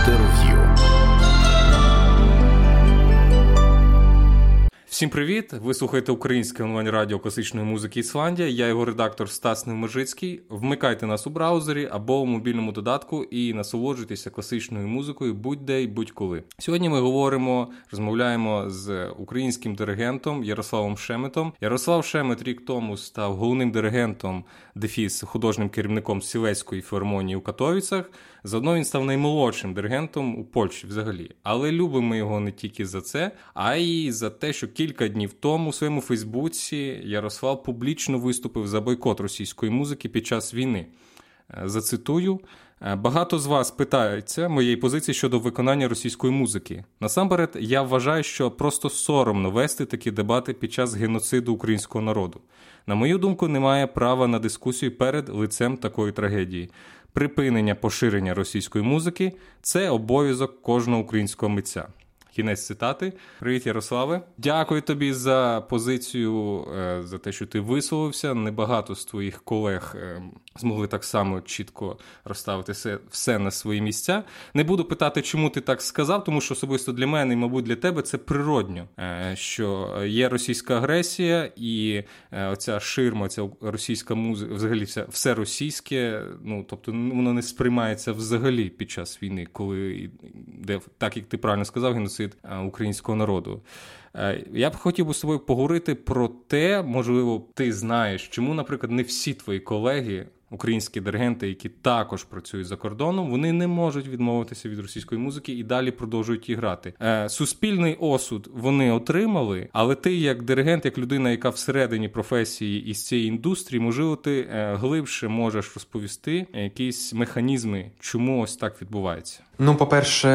Інтерв'ю. Всім привіт! Ви слухаєте українське онлайн радіо класичної музики Ісландія. Я його редактор Стас Невмежицький. Вмикайте нас у браузері або у мобільному додатку і насолоджуйтеся класичною музикою будь-де й будь-коли. Сьогодні ми говоримо, розмовляємо з українським диригентом Ярославом Шеметом. Ярослав Шемет рік тому став головним диригентом дефіс художнім керівником Сілецької філармонії у Катовіцях. Заодно він став наймолодшим диригентом у Польщі взагалі. Але любимо його не тільки за це, а й за те, що кілька днів тому у своєму Фейсбуці Ярослав публічно виступив за бойкот російської музики під час війни. Е, зацитую. «Е, багато з вас питаються моєї позиції щодо виконання російської музики. Насамперед, я вважаю, що просто соромно вести такі дебати під час геноциду українського народу. На мою думку, немає права на дискусію перед лицем такої трагедії. Припинення поширення російської музики це обов'язок кожного українського митця. Кінець цитати. Привіт, Ярославе. Дякую тобі за позицію, е, за те, що ти висловився. Небагато з твоїх колег е, змогли так само чітко розставити все, на свої місця. Не буду питати, чому ти так сказав, тому що особисто для мене і, мабуть, для тебе це природньо, е, що є російська агресія, і оця ширма, ця російська музика, взагалі все, російське. Ну тобто, воно не сприймається взагалі під час війни, коли де так як ти правильно сказав, геноцид геноцид е, українського народу. Е, я б хотів з тобою поговорити про те, можливо, ти знаєш, чому, наприклад, не всі твої колеги. Українські диригенти, які також працюють за кордоном, вони не можуть відмовитися від російської музики і далі продовжують її грати. Е, суспільний осуд вони отримали, але ти, як диригент, як людина, яка всередині професії із цієї індустрії, можливо, ти глибше можеш розповісти якісь механізми, чому ось так відбувається. Ну, по перше,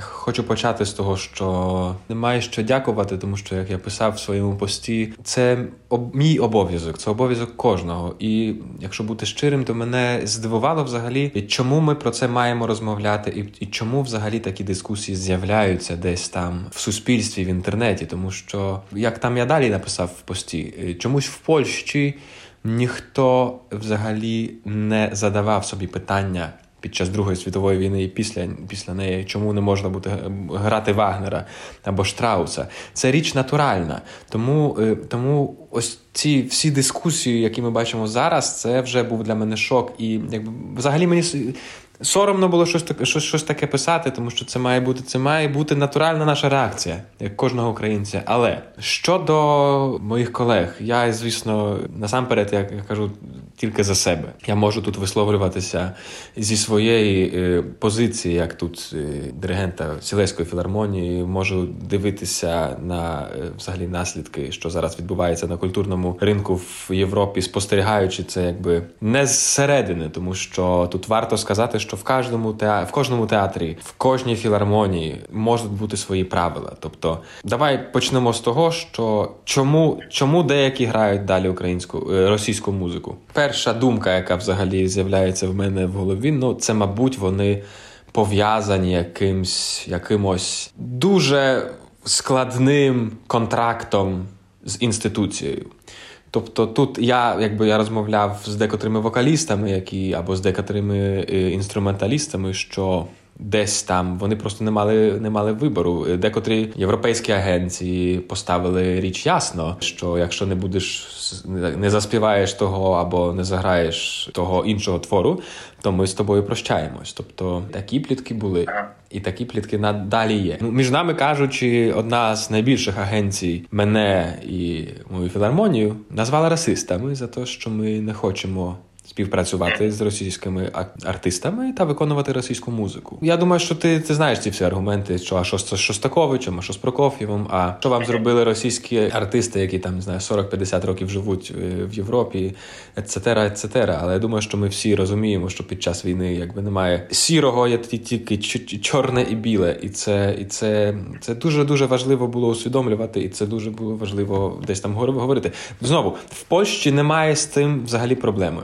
Хочу почати з того, що немає що дякувати, тому що, як я писав в своєму пості, це об... мій обов'язок, це обов'язок кожного. І якщо бути щирим, то мене здивувало взагалі, чому ми про це маємо розмовляти, і, і чому взагалі такі дискусії з'являються десь там в суспільстві, в інтернеті, тому що як там я далі написав в пості, е, чомусь в Польщі ніхто взагалі не задавав собі питання під час Другої світової війни і після після неї, чому не можна бути грати Вагнера або Штрауса. Це річ натуральна. Тому, е, Тому ось ці всі дискусії, які ми бачимо зараз, це вже був для мене шок. І якби взагалі мені Соромно було щось таке, щось, щось таке писати, тому що це має бути це має бути натуральна наша реакція, як кожного українця. Але щодо моїх колег, я звісно насамперед я, я кажу тільки за себе. Я можу тут висловлюватися зі своєї е, позиції, як тут е, диригента Сілеської філармонії, можу дивитися на е, взагалі наслідки, що зараз відбувається на культурному ринку в Європі, спостерігаючи це, якби не зсередини, тому що тут варто сказати, що в кожному театрі, в кожному театрі, в кожній філармонії можуть бути свої правила. Тобто, давай почнемо з того, що чому чому деякі грають далі українську російську музику перша думка, яка взагалі з'являється в мене в голові, ну це, мабуть, вони пов'язані якимсь якимось дуже складним контрактом з інституцією. Тобто тут я якби я розмовляв з декотрими вокалістами, які або з декотрими е, інструменталістами, що десь там вони просто не мали не мали вибору. Декотрі європейські агенції поставили річ ясно, що якщо не будеш не заспіваєш того або не заграєш того іншого твору, то ми з тобою прощаємось. Тобто такі плітки були. І такі плітки надалі є. Ну, між нами кажучи, одна з найбільших агенцій мене і мою філармонію назвала расистами за те, що ми не хочемо співпрацювати з російськими артистами та виконувати російську музику. Я думаю, що ти ти знаєш ці всі аргументи, що а що з Шостаковичем, а що з Прокоф'євом, а що вам зробили російські артисти, які там не знаю 40-50 років живуть е, в Європі, ецетера, ецетера. Але я думаю, що ми всі розуміємо, що під час війни якби немає сірого, є тільки чорне і біле, і це і це, це дуже дуже важливо було усвідомлювати, і це дуже було важливо десь там говорити. Знову в Польщі немає з цим взагалі проблеми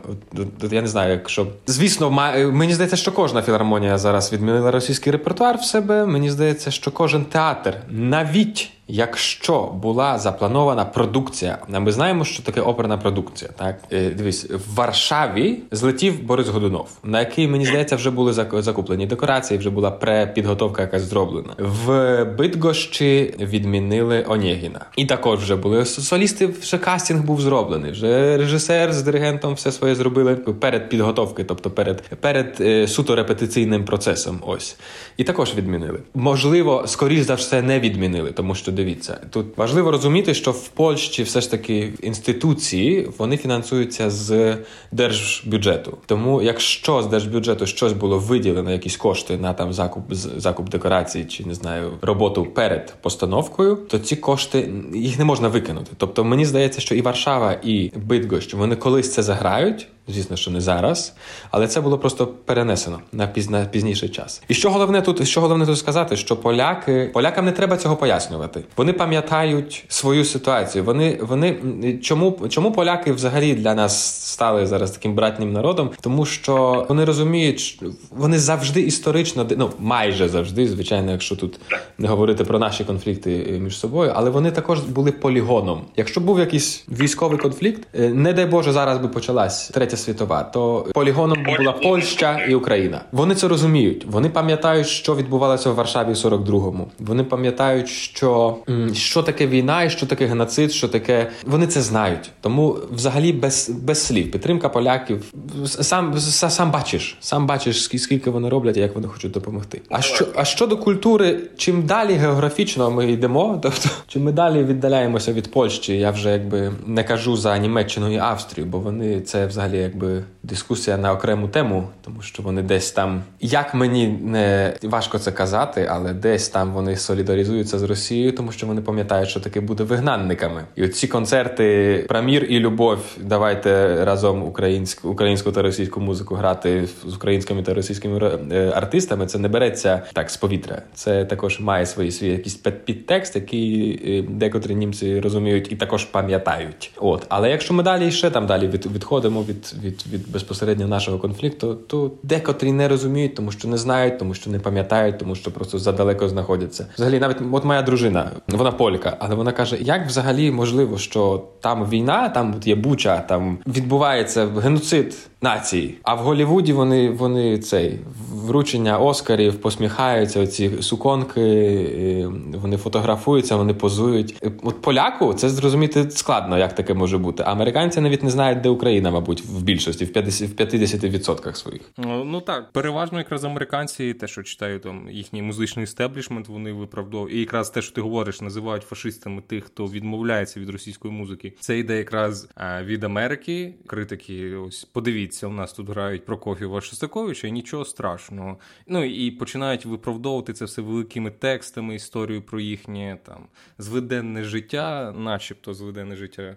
я не знаю, якщо звісно, мені здається, що кожна філармонія зараз відмінила російський репертуар в себе. Мені здається, що кожен театр навіть Якщо була запланована продукція, ми знаємо, що таке оперна продукція. Так е, дивись, в Варшаві злетів Борис Годунов, на який мені здається вже були закуплені декорації, вже була препідготовка якась зроблена. В Бидгощі відмінили Онєгіна, і також вже були солісти. Вже кастинг був зроблений. Вже режисер з диригентом все своє зробили перед підготовкою, тобто перед перед е, суто репетиційним процесом. Ось і також відмінили. Можливо, скоріш за все не відмінили, тому що дивіться, тут важливо розуміти, що в Польщі все ж таки інституції вони фінансуються з держбюджету. Тому, якщо з держбюджету щось було виділено, якісь кошти на там закуп закуп декорацій чи не знаю роботу перед постановкою, то ці кошти їх не можна викинути. Тобто мені здається, що і Варшава, і Бидгощ, вони колись це заграють. Звісно, що не зараз, але це було просто перенесено на пізна пізніший час. І що головне тут, що головне тут сказати, що поляки полякам не треба цього пояснювати. Вони пам'ятають свою ситуацію. Вони вони чому чому поляки взагалі для нас стали зараз таким братнім народом? Тому що вони розуміють, вони завжди історично ну майже завжди, звичайно, якщо тут не говорити про наші конфлікти е, між собою, але вони також були полігоном. Якщо був якийсь військовий конфлікт, е, не дай Боже, зараз би почалась третя. Третя світова, то полігоном була Польща і Україна. Вони це розуміють. Вони пам'ятають, що відбувалося в Варшаві в 42-му. Вони пам'ятають, що що таке війна, і що таке геноцид, що таке. Вони це знають. Тому, взагалі, без без слів, підтримка поляків. Сам сам бачиш, сам бачиш, скільки вони роблять і як вони хочуть допомогти. А що а щодо культури, чим далі географічно ми йдемо, тобто чим ми далі віддаляємося від Польщі, я вже якби не кажу за Німеччину і Австрію, бо вони це взагалі якби дискусія на окрему тему, тому що вони десь там, як мені не важко це казати, але десь там вони солідаризуються з Росією, тому що вони пам'ятають, що таке буде вигнанниками. І оці концерти про мір і любов. Давайте разом українську українську та російську музику грати з українськими та російськими е, артистами. Це не береться так з повітря. Це також має свої свій якийсь підтекст, який е, декотрі німці розуміють і також пам'ятають. От, але якщо ми далі ще там далі від, відходимо від від від безпосередньо нашого конфлікту, то декотрі не розуміють, тому що не знають, тому що не пам'ятають, тому що просто задалеко знаходяться. Взагалі, навіть от моя дружина, вона полька, але вона каже: як взагалі можливо, що там війна, там от є буча, там відбувається геноцид нації. А в Голівуді вони вони цей вручення Оскарів посміхаються. Оці суконки, е, вони фотографуються, вони позують. От поляку це зрозуміти складно, як таке може бути. А американці навіть не знають, де Україна, мабуть, в більшості в 50%, в 50% своїх. Ну, ну так, переважно якраз американці, те, що читаю там їхній музичний істеблішмент, вони виправдовують. І якраз те, що ти говориш, називають фашистами тих, хто відмовляється від російської музики. Це йде якраз від Америки. Критики, ось подивіться у нас тут грають Прокоф'єва Шостаковича, і нічого страшного. Ну і починають виправдовувати це все великими текстами, історію про їхнє там зведенне життя, начебто зведенне життя е,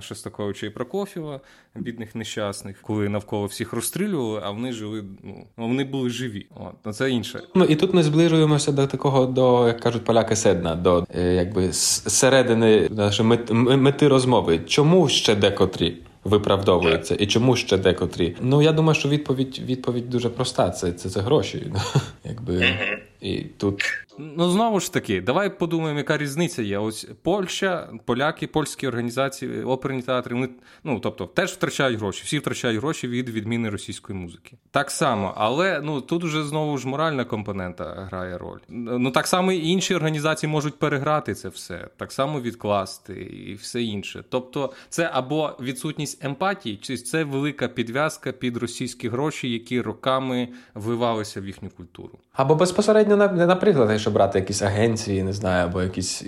Шостаковича і Прокоф'єва, бідних нещасних, коли навколо всіх розстрілювали, а вони жили. Ну вони були живі. От ну, це інше. Ну і тут ми зближуємося до такого, до як кажуть поляки, седна, до е, якби середини нашої мети розмови. Чому ще декотрі? виправдовується, і чому ще декотрі? Ну я думаю, що відповідь відповідь дуже проста. Це це, це гроші. Якби і тут Ну знову ж таки, давай подумаємо, яка різниця є. Ось Польща, поляки, польські організації, оперні театри. Вони ну тобто теж втрачають гроші. Всі втрачають гроші від відміни російської музики. Так само, але ну тут вже знову ж моральна компонента грає роль. Ну так само і інші організації можуть переграти це все, так само відкласти і все інше. Тобто, це або відсутність емпатії, чи це велика підв'язка під російські гроші, які роками вливалися в їхню культуру, або безпосередньо наприклад якщо брати якісь агенції, не знаю, або якісь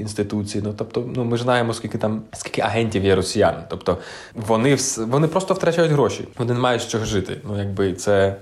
інституції. Ну тобто, ну ми ж знаємо, скільки там скільки агентів є росіян. Тобто вони вони просто втрачають гроші, вони не мають з чого жити. Ну якби це.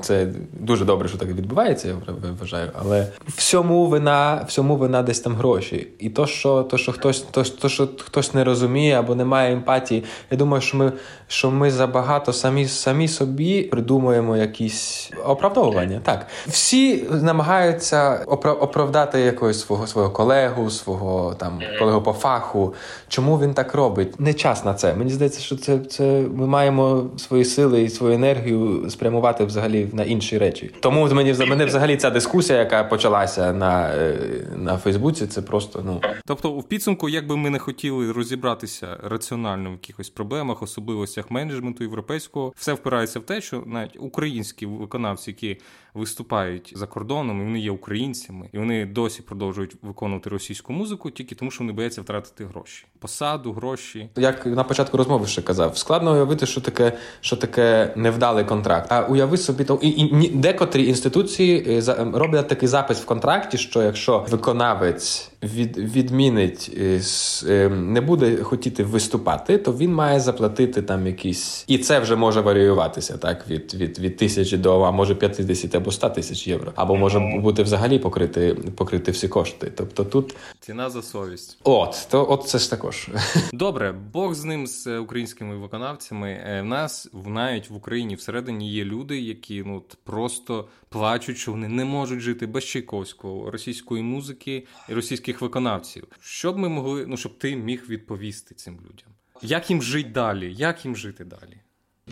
Це дуже добре, що так відбувається, я вважаю. Але всьому вина всьому вина десь там гроші. І то, що то, що хтось то, то, що хтось не розуміє або не має емпатії, я думаю, що ми що ми забагато самі самі собі придумуємо якісь оправдовування. Так, всі намагаються оправдати якогось свого свого колегу, свого там колегу по фаху. Чому він так робить? Не час на це. Мені здається, що це це ми маємо свої сили і свою енергію спрямувати взагалі взагалі на інші речі. Тому мені мене взагалі ця дискусія, яка почалася на е, на Фейсбуці, це просто ну тобто, в підсумку, як би ми не хотіли розібратися раціонально в якихось проблемах, особливостях менеджменту європейського, все впирається в те, що навіть українські виконавці, які виступають за кордоном, і вони є українцями, і вони досі продовжують виконувати російську музику, тільки тому, що вони бояться втратити гроші, посаду, гроші. Як на початку розмови ще казав, складно уявити, що таке, що таке невдалий контракт. А уяви собі то і, і декотрі інституції е, роблять такий запис в контракті, що якщо виконавець від, відмінить е, е, не буде хотіти виступати, то він має заплатити там якісь, і це вже може варіюватися так від від, від тисячі до а може 50 або 100 тисяч євро, або може бути взагалі покрити покрити всі кошти. Тобто тут ціна за совість. От то от це ж також добре. Бог з ним з українськими виконавцями. Е, в нас навіть в Україні всередині є люди, які ну просто плачуть, що вони не можуть жити без Чайковського, російської музики і російських виконавців. Що б ми могли, ну щоб ти міг відповісти цим людям? Як їм жити далі? Як їм жити далі?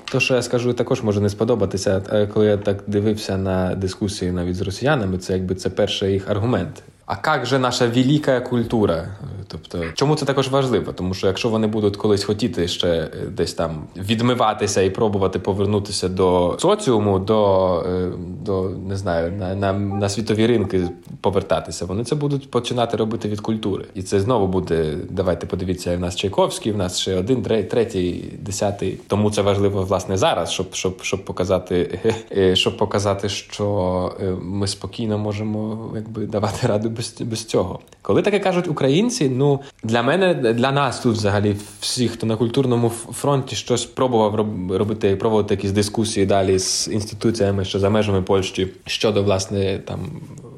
То, що я скажу, також може не сподобатися. Е, коли я так дивився на дискусії навіть з росіянами, це якби це перший їх аргумент. А як же наша велика культура? Тобто, чому це також важливо? Тому що якщо вони будуть колись хотіти ще е, десь там відмиватися і пробувати повернутися до соціуму, до е, до не знаю, на на, на світові ринки повертатися, вони це будуть починати робити від культури. І це знову буде. Давайте подивіться, в нас Чайковський, в нас ще один, третій, десятий. Тому це важливо власне зараз, щоб щоб, щоб показати, е, щоб показати, що ми спокійно можемо якби давати раду без без цього. Коли таке кажуть українці, ну для мене, для нас тут, взагалі, всіх, хто на культурному фронті щось пробував робити, проводити якісь дискусії далі з інституціями, що за межами Польщі щодо власне там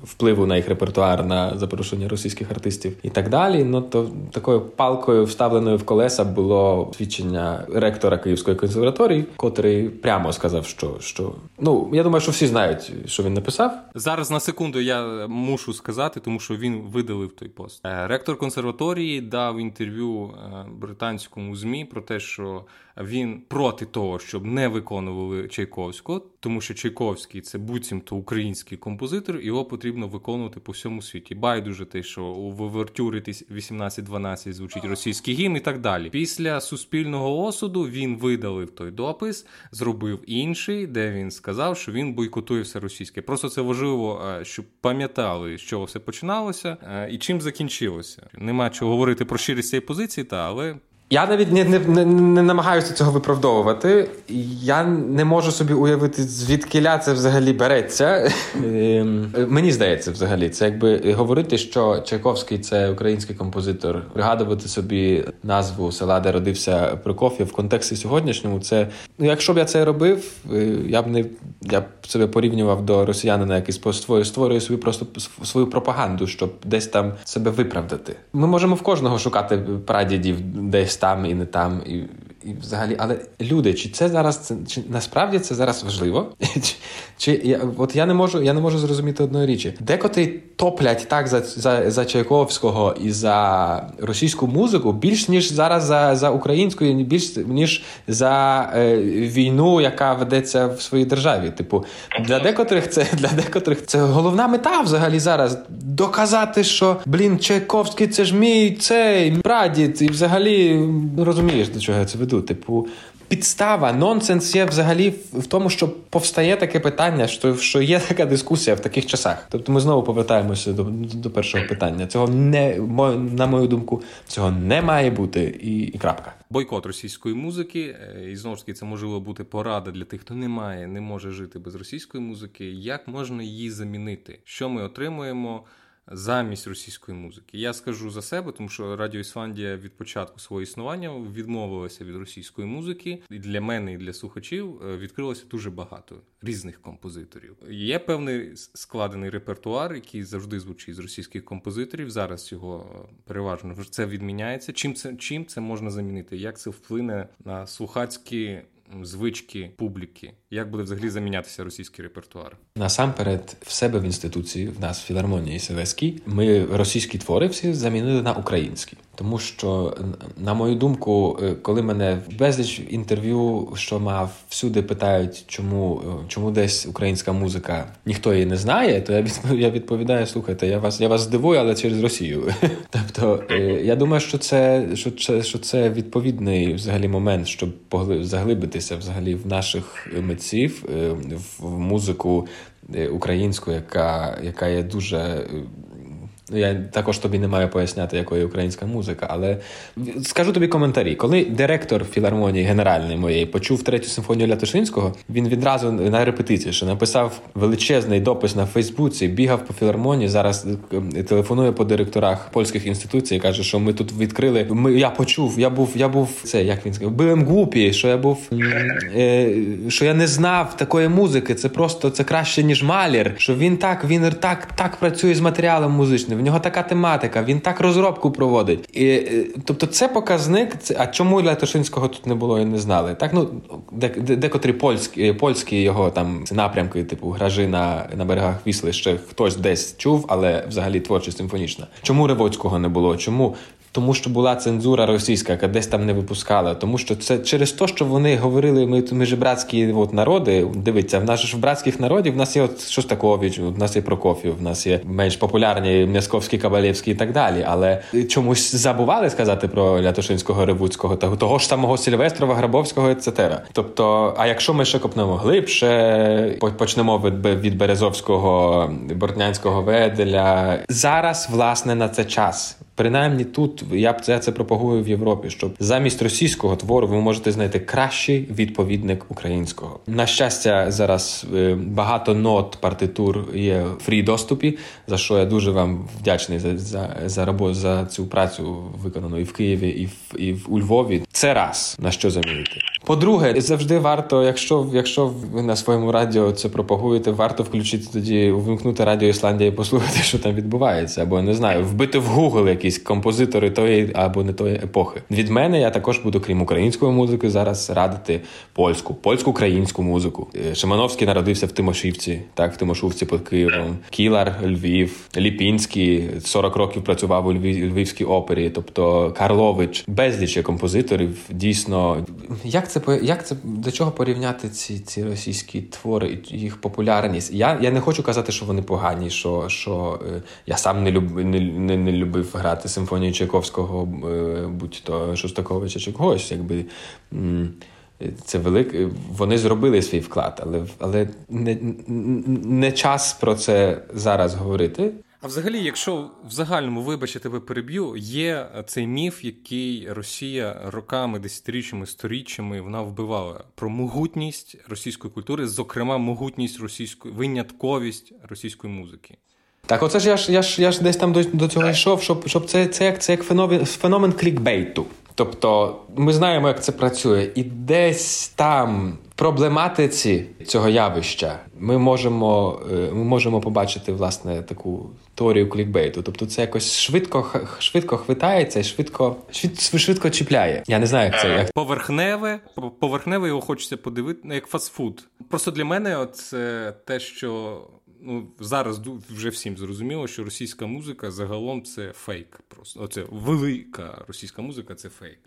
впливу на їх репертуар на запрошення російських артистів і так далі. Ну то такою палкою, вставленою в колеса, було свідчення ректора Київської консерваторії, котрий прямо сказав, що що ну я думаю, що всі знають, що він написав. Зараз на секунду я мушу сказати, тому що він видалив той пост. Е, ректор консерваторії дав інтерв'ю е, британському змі про те, що він проти того, щоб не виконували Чайковського, тому що Чайковський це буцімто український композитор, його потрібно виконувати по всьому світі. Байдуже те, що у Вивертюрі 1812 звучить російський гімн і так далі. Після суспільного осуду він видалив той допис, зробив інший, де він сказав, що він бойкотує все російське. Просто це важливо, е, щоб пам'ятали, з чого все починалося е, і чим закінчилося. Нема чого говорити про щирість цієї позиції, та але я навіть не не, не, не намагаюся цього виправдовувати. Я не можу собі уявити, звідкиля це взагалі береться. Ем, мені здається, взагалі, це якби говорити, що Чайковський це український композитор, пригадувати собі назву села, де родився Прокоф'єв в контексті сьогоднішньому. Це ну, якщо б я це робив, е, я б не я б себе порівнював до росіянина, який створює, створює собі просто свою пропаганду, щоб десь там себе виправдати. Ми можемо в кожного шукати прадідів десь там і не там, і взагалі, але люди, чи це зараз це чи насправді це зараз важливо? Чи, чи я от я не можу, я не можу зрозуміти одної річі. Декотрі топлять так за за, за Чайковського і за російську музику більш ніж зараз за за українську, більш ніж за е, війну, яка ведеться в своїй державі. Типу, для декотрих це для декотрих це головна мета взагалі зараз доказати, що блін, Чайковський це ж мій цей прадід, і взагалі ну, розумієш, до чого я це веду. Типу, підстава, нонсенс є взагалі в тому, що повстає таке питання, що що є така дискусія в таких часах. Тобто ми знову повертаємося до до першого питання. Цього не на мою думку, цього не має бути і, і крапка. Бойкот російської музики, е, і знову ж таки це можливо бути порада для тих, хто не має, не може жити без російської музики. Як можна її замінити? Що ми отримуємо? Замість російської музики. Я скажу за себе, тому що Радіо Ісландія від початку свого існування відмовилася від російської музики, і для мене, і для слухачів е, відкрилося дуже багато різних композиторів. Є певний складений репертуар, який завжди звучить з російських композиторів. Зараз його е, переважно це відміняється. Чим це чим це можна замінити? Як це вплине на слухацькі звички публіки? Як буде взагалі замінятися російський репертуар? Насамперед, в себе в інституції, в нас в філармонії Севеській, ми російські твори всі замінили на українські. Тому що, на мою думку, е, коли мене безліч інтерв'ю, що мав всюди питають, чому е, чому десь українська музика ніхто її не знає, то я я відповідаю: слухайте, я вас я вас здивую, але через Росію. Тобто е, я думаю, що це що це, що це відповідний взагалі момент, щоб заглибитися взагалі в наших митців в музику українську, яка, яка є дуже я також тобі не маю поясняти, якої українська музика, але скажу тобі коментарі. Коли директор філармонії генеральної моєї почув третю симфонію Лятошинського, він відразу на репетиції що написав величезний допис на Фейсбуці, бігав по філармонії. Зараз е, телефонує по директорах польських інституцій. Каже, що ми тут відкрили. Ми я почув, я був, я був це, як він сказав, бим гупі, що я був, е, що я не знав такої музики. Це просто це краще ніж малір. Що він так, він так, так працює з матеріалом музичним нього така тематика, він так розробку проводить. І, е, Тобто, це показник. Це, а чому Лятошинського тут не було і не знали? Так, ну декотрі польські польські його там напрямки, типу гражи на на берегах Вісли, ще хтось десь чув, але взагалі творчість симфонічна. Чому Ревоцького не було? Чому тому що була цензура російська, яка десь там не випускала. Тому що це через те, що вони говорили, ми ми ж братські от, народи. Дивіться, в нас ж в братських народів в нас є от Шостакович, в нас є Прокофів, в нас є менш популярні М'ясковський, Кабалєвський і так далі. Але чомусь забували сказати про Лятошинського, Ревуцького, того ж самого Сільвестрова, Грабовського, etc. Тобто, а якщо ми ще копнемо глибше, почнемо від, від Березовського, Бортнянського Веделя, зараз власне на це час. Принаймні тут я б це, це пропагую в Європі, щоб замість російського твору ви можете знайти кращий відповідник українського. На щастя, зараз е, багато нот партитур є в фрі доступі, за що я дуже вам вдячний за за, за роботу за цю працю виконану і в Києві, і в і в у Львові. Це раз на що замінити. По-друге, завжди варто, якщо якщо ви на своєму радіо це пропагуєте, варто включити тоді, увімкнути радіо Ісландія і послухати, що там відбувається, або не знаю, вбити в Google якісь композитори тої або не тої епохи. Від мене я також буду, крім української музики, зараз радити польську, польську-українську музику. Е, Шимановський народився в Тимошівці, так в Тимошувці під Києвом, Кілар, Львів, Ліпінський 40 років працював у Львівській опері, тобто Карлович, безліч композиторів. Дійсно, як це як це до чого порівняти ці ці російські твори і їх популярність? Я я не хочу казати, що вони погані, що що е, я сам не люб не, не, не любив грати симфонію Чайковського, е, будь-то Шостаковича чи когось, якби. Це велик. Вони зробили свій вклад, але але не, не час про це зараз говорити. А взагалі, якщо в загальному вибачте, тебе переб'ю, є цей міф, який Росія роками, десятиріччями, сторіччями вона вбивала про могутність російської культури, зокрема, могутність російської винятковість російської музики. Так, оце ж я ж я ж я ж десь там до до цього йшов, щоб щоб це це як це як феномен феномен клікбейту. Тобто ми знаємо, як це працює, і десь там в проблематиці цього явища ми можемо е, ми можемо побачити власне таку теорію клікбейту. Тобто, це якось швидко швидко хвитається і швидко швидко чіпляє. Я не знаю, як це як поверхневе. Поверхневе його хочеться подивити як фастфуд. Просто для мене це те, що ну зараз вже всім зрозуміло, що російська музика загалом це фейк. Просто оце велика російська музика це фейк.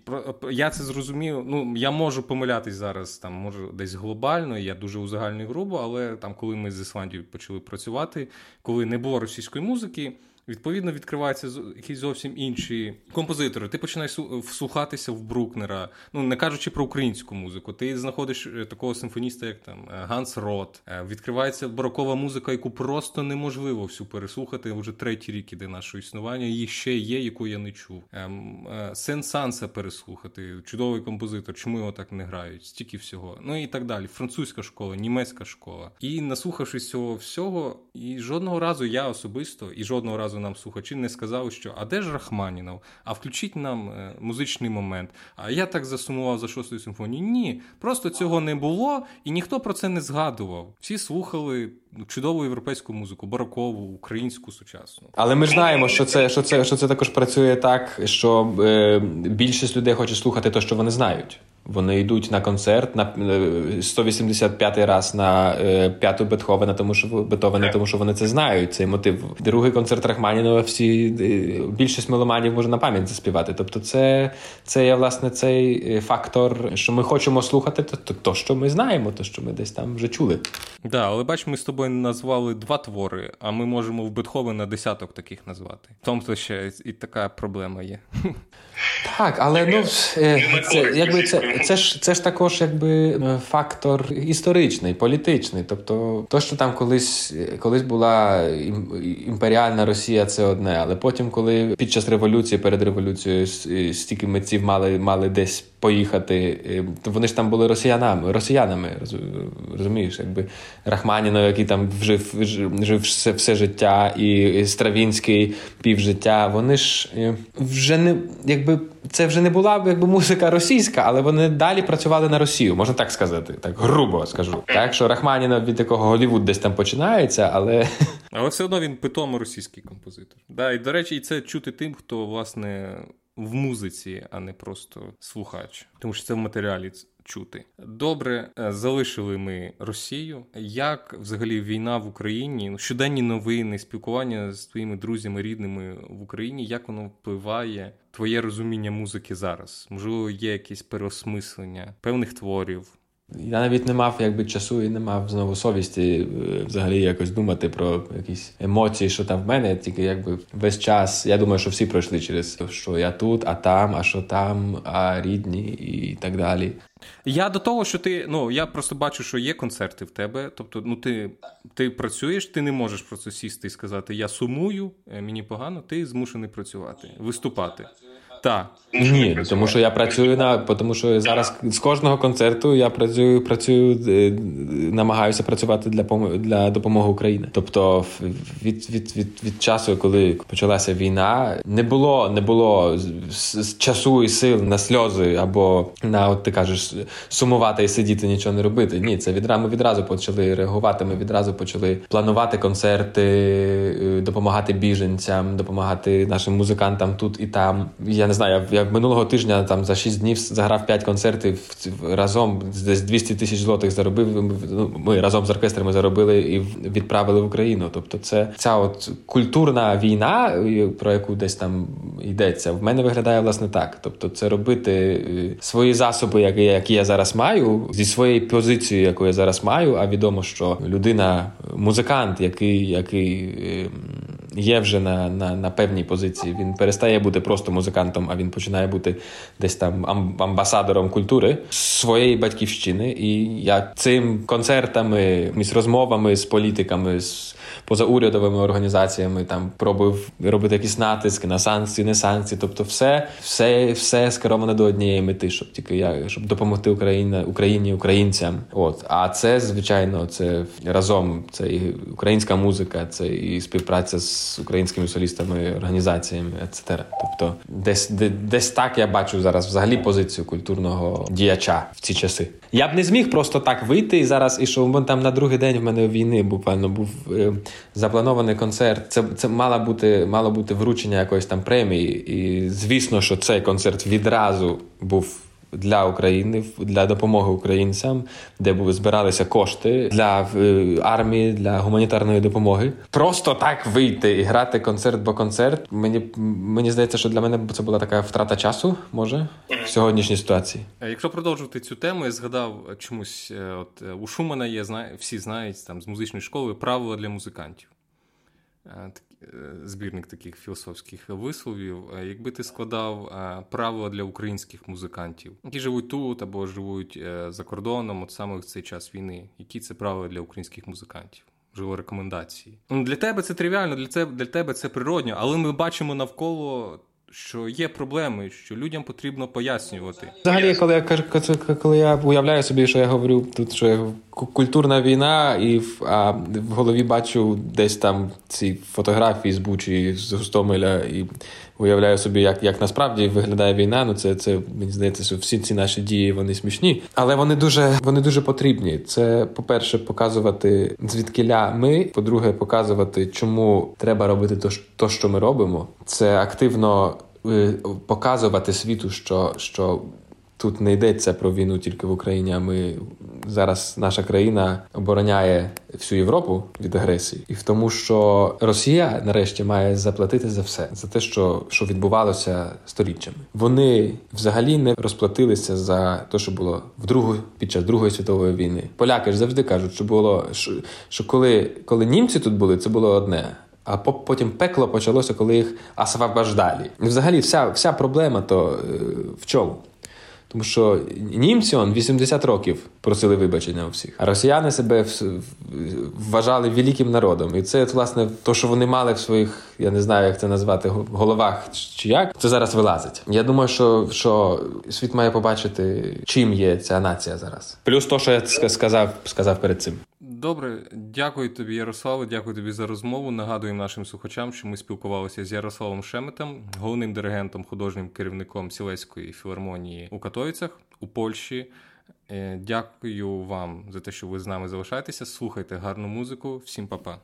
я це зрозумів. Ну я можу помилятись зараз, там може десь глобально. Я дуже узагальнюю грубо, але там, коли ми з Ісландією почали працювати, коли не було російської музики. Відповідно, відкриваються якісь зовсім інші композитори. Ти починаєш вслухатися в Брукнера, ну не кажучи про українську музику. Ти знаходиш е, такого симфоніста, як там е, Ганс Рот. Е, відкривається барокова музика, яку просто неможливо всю переслухати. Вже третій рік іде нашого існування. Її ще є, яку я не чув. Ем, Сен Санса переслухати. Чудовий композитор. Чому його так не грають? Стільки всього. Ну і так далі. Французька школа, німецька школа. І наслухавшись цього всього, і жодного разу я особисто і жодного разу разу нам слухачі не сказали, що а де ж Рахманінов? А включіть нам е, музичний момент. А я так засумував за шостою симфонією. Ні, просто цього не було, і ніхто про це не згадував. Всі слухали чудову європейську музику, барокову, українську, сучасну. Але ми знаємо, що це що це, що це також працює так, що е, більшість людей хоче слухати те, що вони знають. Вони йдуть на концерт на 185-й е, раз на е, п'яту Бетховена, тому що Бетховена, тому що вони це знають. Цей мотив. Другий концерт Рахманінова. Всі е, більшість меломанів може на пам'ять заспівати. Тобто, це це є власне цей фактор, що ми хочемо слухати, то, то що ми знаємо, то що ми десь там вже чули. Да, але бач, ми з тобою назвали два твори, а ми можемо в Бетховена десяток таких назвати. В тому то ще і така проблема є. Так, але ну це якби це це ж це ж також якби е, фактор історичний, політичний. Тобто, то, що там колись колись була імперіальна Росія, це одне, але потім, коли під час революції, перед революцією стільки митців мали мали десь поїхати, е, то вони ж там були росіянами, росіянами, розумієш, якби Рахманінов, який там жив жив все, все життя, і Стравінський півжиття, вони ж е, вже не якби це вже не була якби музика російська, але вони далі працювали на Росію, можна так сказати, так грубо скажу. Так що Рахманінов від якого Голівуд десь там починається, але але все одно він питомо російський композитор. Да, І до речі, і це чути тим, хто власне в музиці, а не просто слухач, тому що це в матеріалі чути. Добре, е, залишили ми Росію. Як взагалі війна в Україні, ну, щоденні новини, спілкування з твоїми друзями, рідними в Україні, як воно впливає твоє розуміння музики зараз? Можливо, є якесь переосмислення певних творів. Я навіть не мав якби часу і не мав знову совісті е, взагалі якось думати про якісь емоції, що там в мене. Тільки якби весь час. Я думаю, що всі пройшли через що я тут, а там, а що там, а рідні і так далі. Я до того, що ти ну я просто бачу, що є концерти в тебе. Тобто, ну ти ти працюєш, ти не можеш просто сісти і сказати Я сумую, е, мені погано, ти змушений працювати, виступати. Так. Ні, тому що я працюю на тому, що зараз з кожного концерту я працюю, працюю, е, намагаюся працювати для для допомоги Україні. Тобто, від від, від, від часу, коли почалася війна, не було не було часу і сил на сльози або на от ти кажеш сумувати і сидіти, нічого не робити. Ні, це відразу ми відразу почали реагувати. Ми відразу почали планувати концерти, е, допомагати біженцям, допомагати нашим музикантам тут і там. Я не знаю, я, я минулого тижня там за 6 днів заграв 5 концертів разом, десь 200 тисяч злотих заробив. Ми, ну, разом з оркестрами заробили і відправили в Україну. Тобто, це ця от культурна війна, про яку десь там йдеться, в мене виглядає власне так. Тобто, це робити е, свої засоби, які, які я зараз маю, зі своєю позицією, яку я зараз маю. А відомо, що людина, музикант, який, який ем, є вже на на, на певній позиції. Він перестає бути просто музикантом, а він починає бути десь там амбасадором культури своєї батьківщини. І я цим концертами, розмовами з політиками, з позаурядовими організаціями там пробував робити якісь натиски на санкції, не санкції. Тобто, все все, все скеровано до однієї мети, щоб тільки я щоб допомогти Україні, Україні, українцям. От а це звичайно, це разом. Це і українська музика, це і співпраця з українськими солістами, організаціями, etc. Тобто, десь де, десь так я бачу зараз взагалі позицію культурного діяча в ці часи. Я б не зміг просто так вийти і зараз, і що там на другий день в мене війни буквально був е, запланований концерт. Це це мало бути мало бути вручення якоїсь там премії. І звісно, що цей концерт відразу був. Для України для допомоги українцям, де були збиралися кошти для е, армії, для гуманітарної допомоги. Просто так вийти і грати концерт бо концерт. Мені мені здається, що для мене це була така втрата часу, може в сьогоднішній ситуації. Якщо продовжувати цю тему, я згадав чомусь, е, от е, у Шумана є знає, всі знають там з музичної школи правила для музикантів. Е, е, збірник таких філософських висловів. Е, якби ти складав правила для українських музикантів, які живуть тут або живуть за кордоном, от саме в цей час війни, які це правила для українських музикантів? Можливо, рекомендації. Ну, Для тебе це тривіально, для тебе, для тебе це природньо, але ми бачимо навколо що є проблеми, що людям потрібно пояснювати. Взагалі, коли я кажу, коли я уявляю собі, що я говорю тут, що я культурна війна, і а в голові бачу десь там ці фотографії з Бучі, з Гостомеля, і уявляю собі, як як насправді виглядає війна. Ну це це мені здається, всі ці наші дії вони смішні, але вони дуже вони дуже потрібні. Це, по-перше, показувати звідкиля ми. По-друге, показувати, чому треба робити то, то що ми робимо. Це активно е, показувати світу, що, що тут не йдеться про війну тільки в Україні. а Ми зараз наша країна обороняє всю Європу від агресії, і в тому, що Росія нарешті має заплатити за все за те, що що відбувалося століттями. Вони взагалі не розплатилися за те, що було в другу під час Другої світової війни. Поляки ж завжди кажуть, що було що, що коли, коли німці тут були, це було одне. А потім пекло почалося, коли їх освобождали. Взагалі, вся вся проблема то е, в чому? Тому що німці он 80 років просили вибачення у всіх, а росіяни себе вважали великим народом. І це, власне, то, що вони мали в своїх, я не знаю, як це назвати, головах чи як, це зараз вилазить. Я думаю, що що світ має побачити, чим є ця нація зараз. Плюс то, що я сказав, сказав перед цим. Добре, дякую тобі, Ярославе. Дякую тобі за розмову. Нагадуємо нашим слухачам, що ми спілкувалися з Ярославом Шеметом, головним диригентом, художнім керівником Сілеської філармонії у Катовицях у Польщі. Дякую вам за те, що ви з нами залишаєтеся. Слухайте гарну музику. Всім па-па.